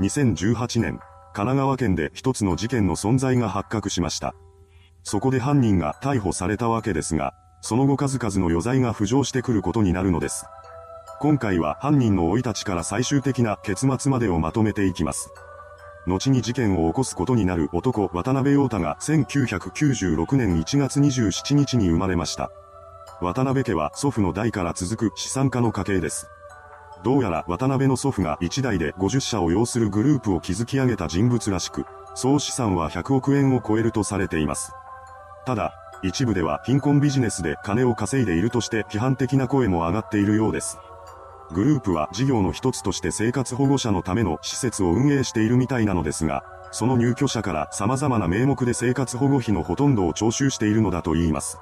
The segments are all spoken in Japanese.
2018年、神奈川県で一つの事件の存在が発覚しました。そこで犯人が逮捕されたわけですが、その後数々の余罪が浮上してくることになるのです。今回は犯人の老い立ちから最終的な結末までをまとめていきます。後に事件を起こすことになる男渡辺陽太が1996年1月27日に生まれました。渡辺家は祖父の代から続く資産家の家系です。どうやら渡辺の祖父が1代で50社を要するグループを築き上げた人物らしく、総資産は100億円を超えるとされています。ただ、一部では貧困ビジネスで金を稼いでいるとして批判的な声も上がっているようです。グループは事業の一つとして生活保護者のための施設を運営しているみたいなのですが、その入居者から様々な名目で生活保護費のほとんどを徴収しているのだと言います。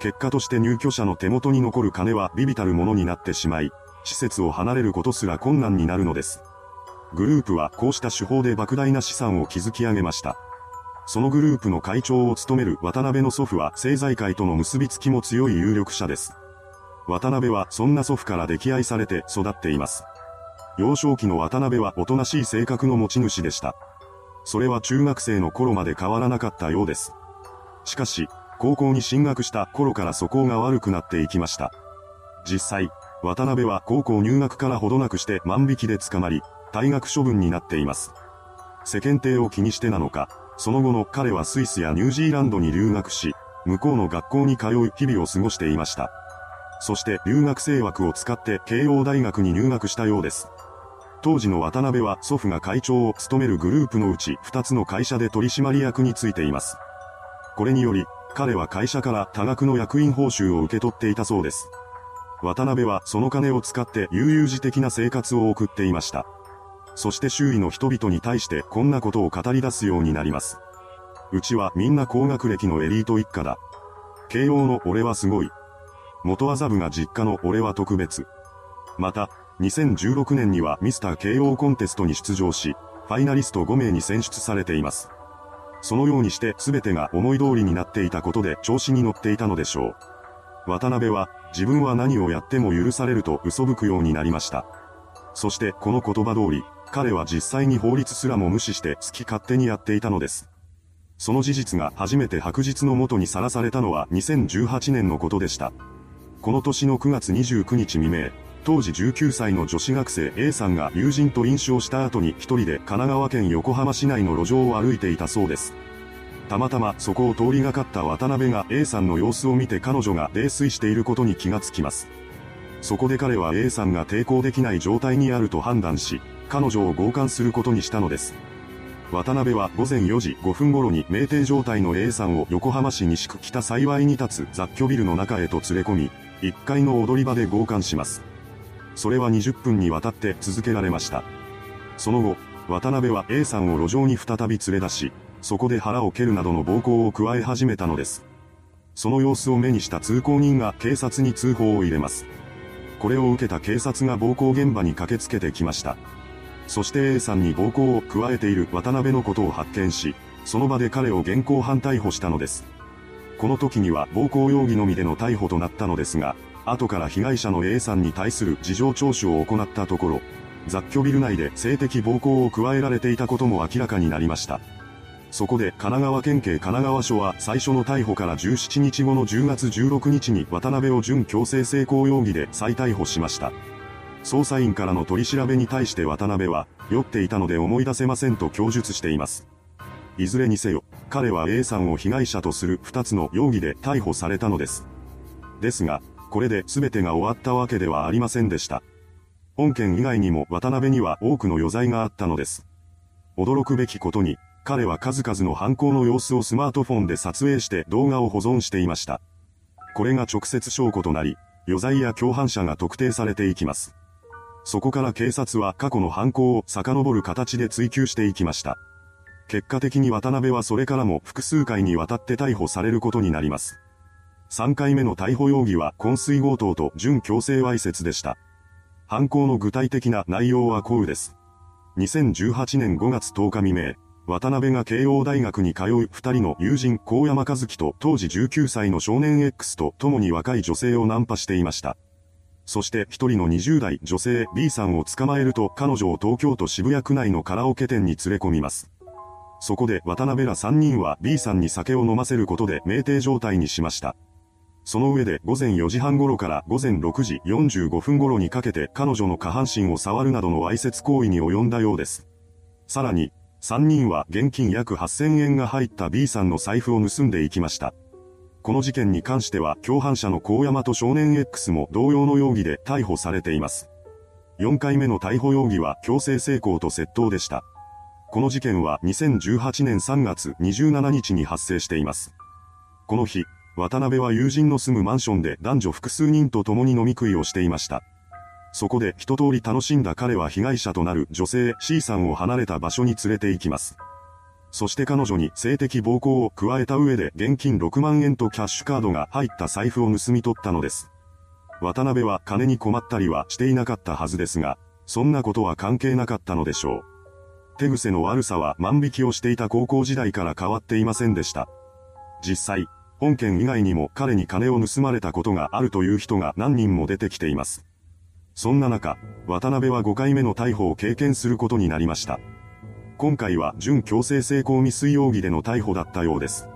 結果として入居者の手元に残る金はビビたるものになってしまい、施設を離れることすら困難になるのです。グループはこうした手法で莫大な資産を築き上げました。そのグループの会長を務める渡辺の祖父は政財界との結びつきも強い有力者です。渡辺はそんな祖父から溺愛されて育っています。幼少期の渡辺はおとなしい性格の持ち主でした。それは中学生の頃まで変わらなかったようです。しかし、高校に進学した頃から素行が悪くなっていきました。実際、渡辺は高校入学からほどなくして万引きで捕まり、退学処分になっています。世間体を気にしてなのか、その後の彼はスイスやニュージーランドに留学し、向こうの学校に通う日々を過ごしていました。そして留学生枠を使って慶応大学に入学したようです。当時の渡辺は祖父が会長を務めるグループのうち2つの会社で取締役についています。これにより、彼は会社から多額の役員報酬を受け取っていたそうです。渡辺はその金を使って悠々自適な生活を送っていました。そして周囲の人々に対してこんなことを語り出すようになります。うちはみんな高学歴のエリート一家だ。慶応の俺はすごい。元麻布が実家の俺は特別。また、2016年にはミスター慶応コンテストに出場し、ファイナリスト5名に選出されています。そのようにして全てが思い通りになっていたことで調子に乗っていたのでしょう。渡辺は自分は何をやっても許されると嘘吹くようになりました。そしてこの言葉通り、彼は実際に法律すらも無視して好き勝手にやっていたのです。その事実が初めて白日の元にさらされたのは2018年のことでした。この年の9月29日未明、当時19歳の女子学生 A さんが友人と飲酒をした後に一人で神奈川県横浜市内の路上を歩いていたそうです。たまたまそこを通りがかった渡辺が A さんの様子を見て彼女が泥酔していることに気がつきます。そこで彼は A さんが抵抗できない状態にあると判断し、彼女を強姦することにしたのです。渡辺は午前4時5分頃に酩酊状態の A さんを横浜市西区北幸いに立つ雑居ビルの中へと連れ込み、1階の踊り場で強姦します。それは20分にわたって続けられました。その後、渡辺は A さんを路上に再び連れ出し、そこで腹を蹴るなどの暴行を加え始めたのです。その様子を目にした通行人が警察に通報を入れます。これを受けた警察が暴行現場に駆けつけてきました。そして A さんに暴行を加えている渡辺のことを発見し、その場で彼を現行犯逮捕したのです。この時には暴行容疑のみでの逮捕となったのですが、後から被害者の A さんに対する事情聴取を行ったところ、雑居ビル内で性的暴行を加えられていたことも明らかになりました。そこで神奈川県警神奈川署は最初の逮捕から17日後の10月16日に渡辺を準強制性交容疑で再逮捕しました。捜査員からの取り調べに対して渡辺は、酔っていたので思い出せませんと供述しています。いずれにせよ、彼は A さんを被害者とする2つの容疑で逮捕されたのです。ですが、これで全てが終わったわけではありませんでした。本件以外にも渡辺には多くの余罪があったのです。驚くべきことに、彼は数々の犯行の様子をスマートフォンで撮影して動画を保存していました。これが直接証拠となり、余罪や共犯者が特定されていきます。そこから警察は過去の犯行を遡る形で追及していきました。結果的に渡辺はそれからも複数回にわたって逮捕されることになります。3回目の逮捕容疑は昏睡強盗と準強制わいせつでした。犯行の具体的な内容はこうです。2018年5月10日未明、渡辺が慶応大学に通う二人の友人、高山和樹と当時19歳の少年 X と共に若い女性をナンパしていました。そして一人の20代女性 B さんを捕まえると彼女を東京都渋谷区内のカラオケ店に連れ込みます。そこで渡辺ら3人は B さんに酒を飲ませることで酩酊状態にしました。その上で午前4時半頃から午前6時45分頃にかけて彼女の下半身を触るなどのわいせつ行為に及んだようです。さらに、3人は現金約8000円が入った B さんの財布を盗んでいきました。この事件に関しては共犯者の高山と少年 X も同様の容疑で逮捕されています。4回目の逮捕容疑は強制性交と窃盗でした。この事件は2018年3月27日に発生しています。この日、渡辺は友人の住むマンションで男女複数人と共に飲み食いをしていました。そこで一通り楽しんだ彼は被害者となる女性 C さんを離れた場所に連れて行きます。そして彼女に性的暴行を加えた上で現金6万円とキャッシュカードが入った財布を盗み取ったのです。渡辺は金に困ったりはしていなかったはずですが、そんなことは関係なかったのでしょう。手癖の悪さは万引きをしていた高校時代から変わっていませんでした。実際、本件以外にも彼に金を盗まれたことがあるという人が何人も出てきています。そんな中、渡辺は5回目の逮捕を経験することになりました。今回は準強制性交未遂容疑での逮捕だったようです。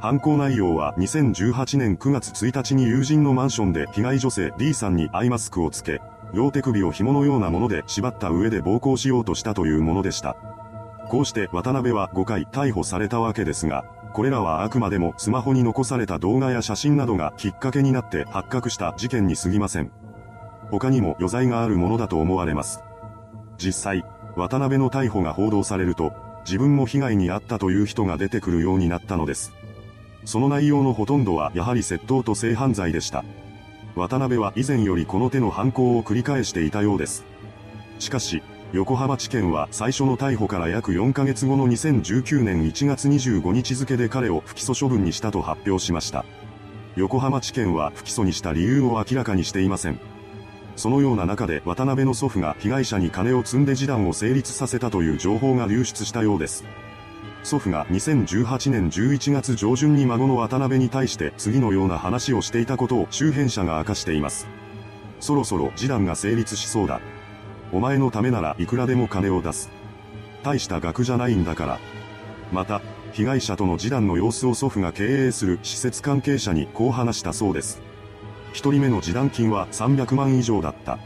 犯行内容は2018年9月1日に友人のマンションで被害女性 D さんにアイマスクをつけ、両手首を紐のようなもので縛った上で暴行しようとしたというものでした。こうして渡辺は5回逮捕されたわけですが、これらはあくまでもスマホに残された動画や写真などがきっかけになって発覚した事件に過ぎません。他にも余罪があるものだと思われます。実際、渡辺の逮捕が報道されると、自分も被害に遭ったという人が出てくるようになったのです。その内容のほとんどはやはり窃盗と性犯罪でした。渡辺は以前よりこの手の犯行を繰り返していたようです。しかし、横浜地検は最初の逮捕から約4ヶ月後の2019年1月25日付で彼を不起訴処分にしたと発表しました。横浜地検は不起訴にした理由を明らかにしていません。そのような中で渡辺の祖父が被害者に金を積んで示談を成立させたという情報が流出したようです。祖父が2018年11月上旬に孫の渡辺に対して次のような話をしていたことを周辺者が明かしています。そろそろ示談が成立しそうだ。お前のためならいくらでも金を出す。大した額じゃないんだから。また、被害者との示談の様子を祖父が経営する施設関係者にこう話したそうです。一人目の示談金は300万以上だった。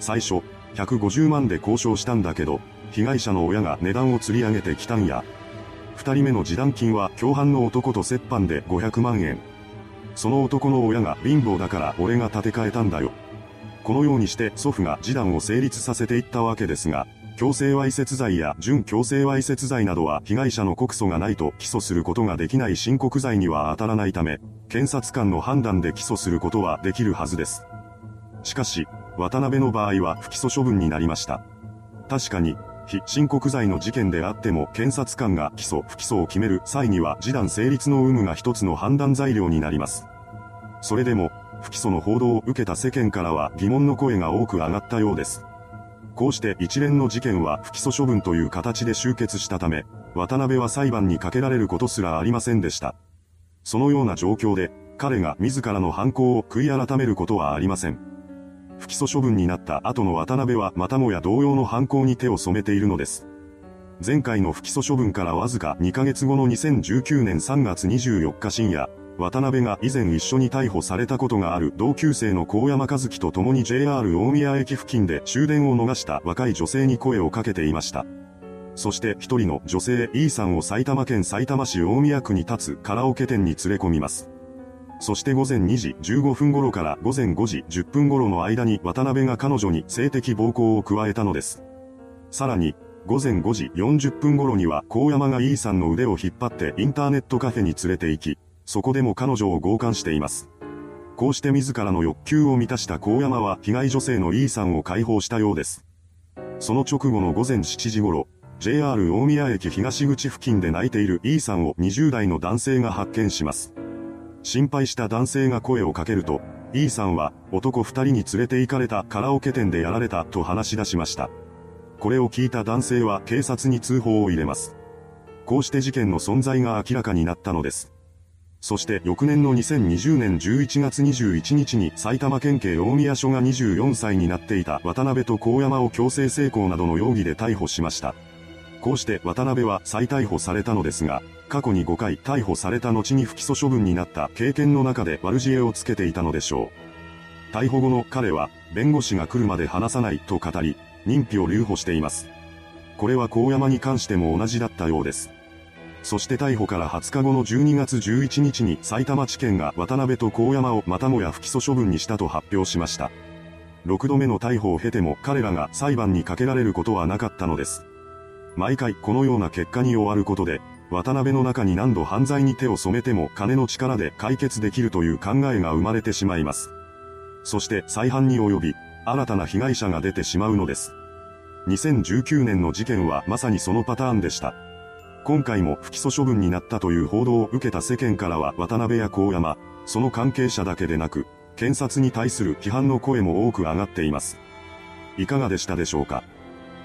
最初、150万で交渉したんだけど、被害者の親が値段を釣り上げてきたんや。二人目の示談金は共犯の男と折半で500万円。その男の親が貧乏だから俺が立て替えたんだよ。このようにして祖父が示談を成立させていったわけですが、強制わいせつ罪や準強制わいせつ罪などは被害者の告訴がないと起訴することができない申告罪には当たらないため、検察官の判断で起訴することはできるはずです。しかし、渡辺の場合は不起訴処分になりました。確かに、非申告罪の事件であっても検察官が起訴不起訴を決める際には示談成立の有無が一つの判断材料になります。それでも、不起訴の報道を受けた世間からは疑問の声が多く上がったようです。こうして一連の事件は不起訴処分という形で終結したため、渡辺は裁判にかけられることすらありませんでした。そのような状況で、彼が自らの犯行を悔い改めることはありません。不起訴処分になった後の渡辺はまたもや同様の犯行に手を染めているのです。前回の不起訴処分からわずか2ヶ月後の2019年3月24日深夜、渡辺が以前一緒に逮捕されたことがある同級生の高山和樹と共に JR 大宮駅付近で終電を逃した若い女性に声をかけていました。そして一人の女性 E さんを埼玉県埼玉市大宮区に立つカラオケ店に連れ込みます。そして午前2時15分頃から午前5時10分頃の間に渡辺が彼女に性的暴行を加えたのです。さらに、午前5時40分頃には高山が E さんの腕を引っ張ってインターネットカフェに連れて行き、そこでも彼女を強姦しています。こうして自らの欲求を満たした高山は被害女性の E さんを解放したようです。その直後の午前7時頃、JR 大宮駅東口付近で泣いている E さんを20代の男性が発見します。心配した男性が声をかけると、E さんは男二人に連れて行かれたカラオケ店でやられたと話し出しました。これを聞いた男性は警察に通報を入れます。こうして事件の存在が明らかになったのです。そして翌年の2020年11月21日に埼玉県警大宮署が24歳になっていた渡辺と高山を強制性交などの容疑で逮捕しました。こうして渡辺は再逮捕されたのですが、過去に5回逮捕された後に不起訴処分になった経験の中で悪知恵をつけていたのでしょう。逮捕後の彼は、弁護士が来るまで話さないと語り、認否を留保しています。これは高山に関しても同じだったようです。そして逮捕から20日後の12月11日に埼玉地検が渡辺と高山をまたもや不起訴処分にしたと発表しました。6度目の逮捕を経ても彼らが裁判にかけられることはなかったのです。毎回このような結果に終わることで、渡辺の中に何度犯罪に手を染めても金の力で解決できるという考えが生まれてしまいます。そして再犯に及び、新たな被害者が出てしまうのです。2019年の事件はまさにそのパターンでした。今回も不起訴処分になったという報道を受けた世間からは渡辺や高山、その関係者だけでなく、検察に対する批判の声も多く上がっています。いかがでしたでしょうか？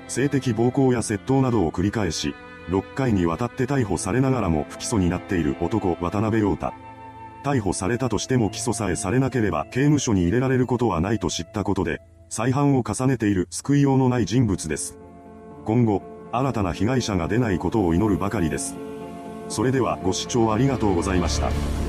性的暴行や窃盗などを繰り返し、6回にわたって逮捕されながらも不起訴になっている男渡辺陽太。逮捕されたとしても起訴さえされなければ刑務所に入れられることはないと知ったことで、再犯を重ねている救いようのない人物です。今後、新たな被害者が出ないことを祈るばかりです。それではご視聴ありがとうございました。